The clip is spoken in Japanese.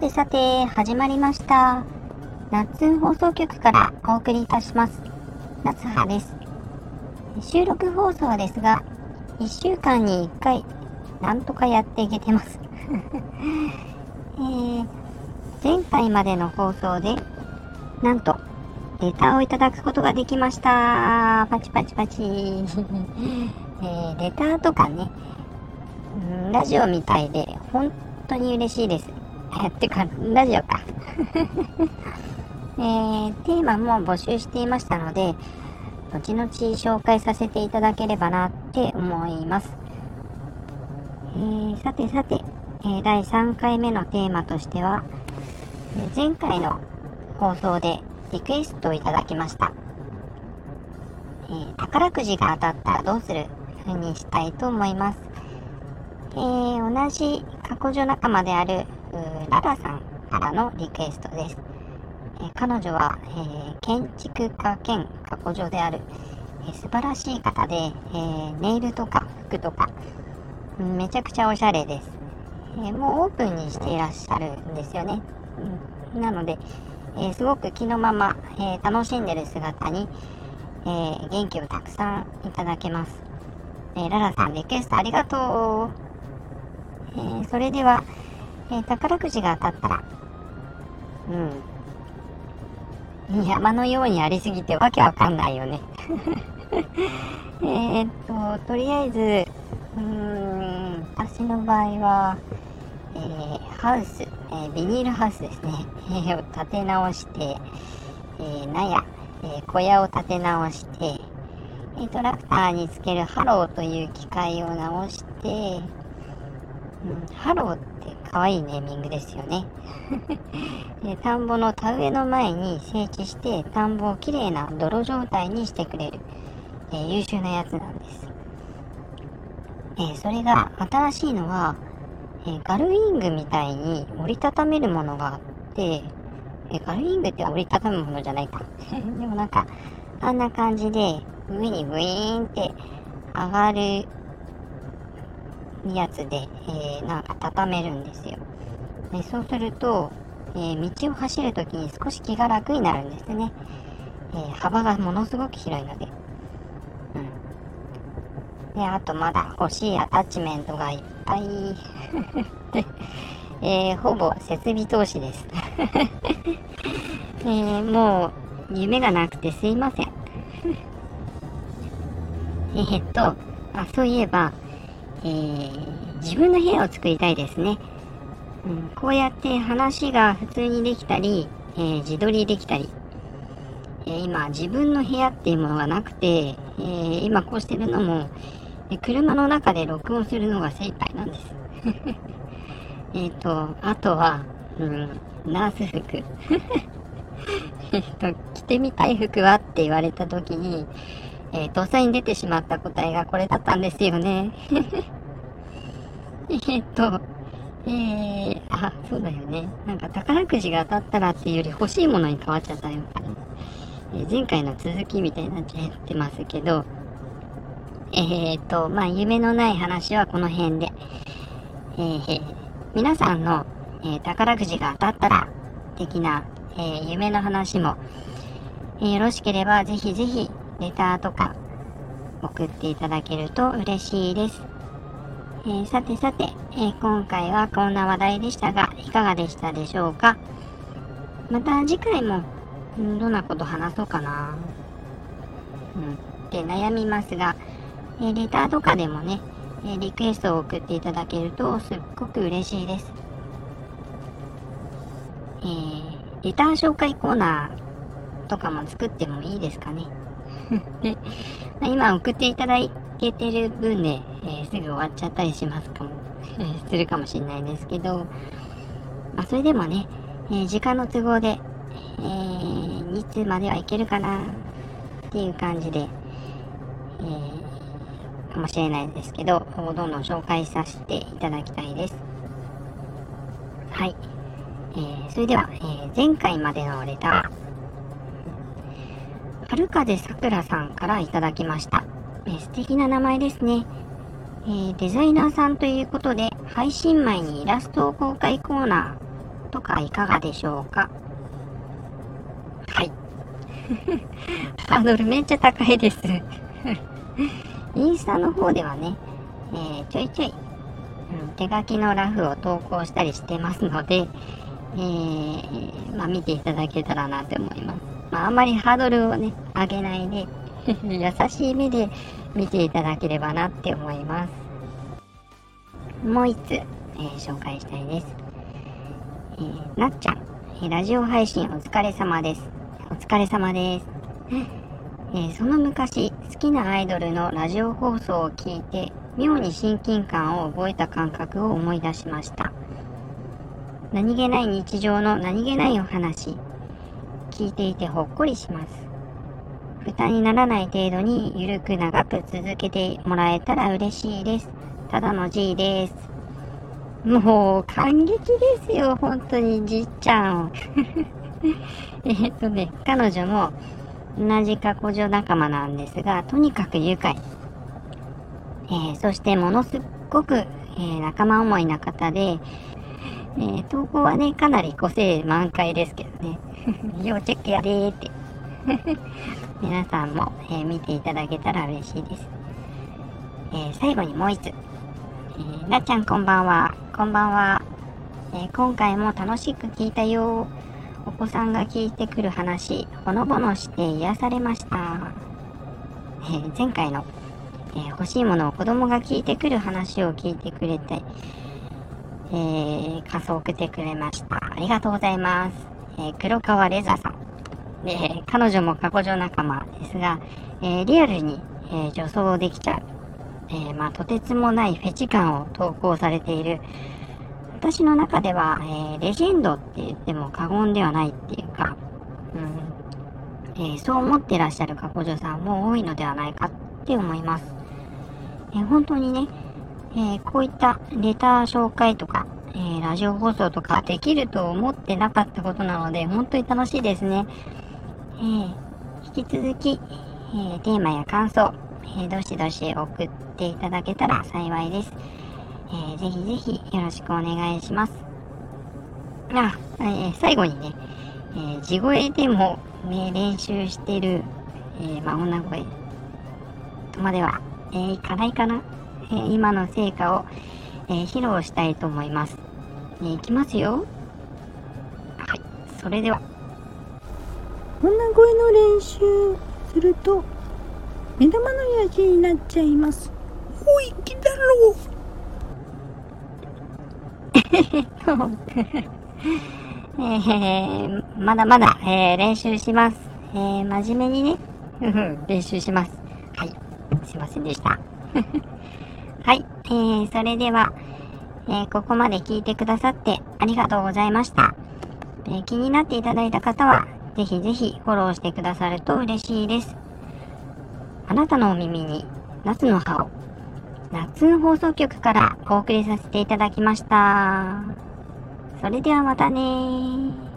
てさて、始まりました。夏放送局からお送りいたします。夏葉です。収録放送ですが、1週間に1回、なんとかやっていけてます。えー、前回までの放送で、なんと、レターをいただくことができました。パチパチパチ。えー、レターとかね、ラジオみたいで、本当に嬉しいです。ってか、ラジオか。えー、テーマも募集していましたので、後々紹介させていただければなって思います。えー、さてさて、えー、第3回目のテーマとしては、前回の放送でリクエストをいただきました。えー、宝くじが当たったらどうする？風にしたいと思います。えー、同じ過去女仲間であるララさんからのリクエストです。え、彼女は、え、建築家兼過去女である、え素晴らしい方で、えネイルとか服とか、めちゃくちゃおしゃれです。えもうオープンにしていらっしゃるんですよね。なので、えすごく気のまま、え楽しんでる姿に、え元気をたくさんいただけます。えララさん、リクエストありがとう。え、それでは、え、宝くじが当たったら、うん。山のようにありすぎてわけわかんないよね。えっと、とりあえず、うーん、私の場合は、えー、ハウス、えー、ビニールハウスですね、え、を建て直して、えー、納屋、え小屋を建て直して、えトラクターにつけるハローという機械を直して、うん、ハローって可愛いネーミングですよね。で田んぼの田植えの前に整地して田んぼをきれいな泥状態にしてくれる、えー、優秀なやつなんです。えー、それが新しいのは、えー、ガルウィングみたいに折りたためるものがあって、えガルウィングって折りたたむものじゃないか。でもなんか、あんな感じで上にブイーンって上がるやつで、えー、なんか畳めるんですよ。でそうすると、えー、道を走るときに少し気が楽になるんですね。えー、幅がものすごく広いので。うん。で、あとまだ欲しいアタッチメントがいっぱい。で、えー、ほぼ設備投資です。えー、もう、夢がなくてすいません。えっと、あ、そういえば、えー、自分の部屋を作りたいですね。うん、こうやって話が普通にできたり、えー、自撮りできたり、えー、今自分の部屋っていうものがなくて、え、今こうしてるのも、え車の中で録音するのが精一杯なんです。えっと、あとは、うん、ナース服。えっと、着てみたい服はって言われた時に、えー、とっさに出てしまった答えがこれだったんですよね。えっと、えー、あ、そうだよね。なんか宝くじが当たったらっていうより欲しいものに変わっちゃったよ。えー、前回の続きみたいになっちゃってますけど、えー、っと、まあ、夢のない話はこの辺で、えー、皆さんの、えー、宝くじが当たったら的な、え、夢の話も、え、よろしければぜひぜひレターとか送っていただけると嬉しいです。えー、さてさて、えー、今回はこんな話題でしたが、いかがでしたでしょうか？また次回も、んどんなこと話そうかなうん、って悩みますが、えー、レターとかでもね、えリクエストを送っていただけるとすっごく嬉しいです。えー、レター紹介コーナーとかも作ってもいいですかね？で、今送っていただけてる分で、えー、すぐ終わっちゃったりしますかも、するかもしれないですけど、まあ、それでもね、えー、時間の都合で、えー、2通まではいけるかなっていう感じで、えー、かもしれないですけど、どんどん紹介させていただきたいです。はい。えー、それでは、えー、前回までのレター、春風さくらさんからいただきました。え、素敵な名前ですね、えー、デザイナーさんということで、配信前にイラストを公開コーナーとかいかがでしょうか？はい。ハードルめっちゃ高いです インスタの方ではね、えー、ちょいちょい、うん、手書きのラフを投稿したりしてますので、えー、まあ、見ていただけたらなって思います。まあ、あんまりハードルをね、上げないで 優しい目で見ていただければなって思います。もう一つ、えー、紹介したいです。えー、なっちゃん、えラジオ配信お疲れ様です。お疲れ様です。えー、その昔、好きなアイドルのラジオ放送を聞いて、妙に親近感を覚えた感覚を思い出しました。何気ない日常の何気ないお話、聞いていてほっこりします。負担にならない程度にゆるく長く続けてもらえたら嬉しいです。ただの G です。もう感激ですよ、本当にじっちゃん。えっとね、彼女も同じ過去女仲間なんですが、とにかく愉快。えー、そしてものすごく、えー、仲間思いな方で、えー、投稿はね、かなり個性満開ですけどね。要チェックやでーって。皆さんも、え見ていただけたら嬉しいです。え最後にもう一つ。えーなっちゃんこんばんは。こんばんは。え今回も楽しく聞いたよ。お子さんが聞いてくる話、ほのぼのして癒されました。え前回の、え欲しいものを子供が聞いてくる話を聞いてくれて、えー、感想送ってくれました。ありがとうございます。えー、黒川レザーさん。で、彼女も過去女仲間ですが、えー、リアルに、え、女装できちゃう。え、まあ、とてつもないフェチ感を投稿されている。私の中では、えレジェンドって言っても過言ではないっていうか、うんえそう思ってらっしゃる過去女さんも多いのではないかって思います。え本当にね、え、こういったレター紹介とか、えー、ラジオ放送とかできると思ってなかったことなので、本当に楽しいですね。えー、引き続き、えテーマや感想、えどしどし送っていただけたら幸いです。えぜひぜひよろしくお願いします。あ、え最後にね、え地声でも、ね、練習してる、えまあ、女声とまでは、えいかないかなえ、今の成果を、えー、披露したいと思います。えー、いきますよ。はい、それでは。女声の練習すると、目玉のやじになっちゃいます。おい、来だろう。えー、まだまだ、えー、練習します。えー、真面目にね、練習します。はい、すいませんでした。えー、それでは、えー、ここまで聞いてくださってありがとうございました。えー、気になっていただいた方は、ぜひぜひフォローしてくださると嬉しいです。あなたのお耳に夏の葉を、夏放送局からお送りさせていただきました。それではまたね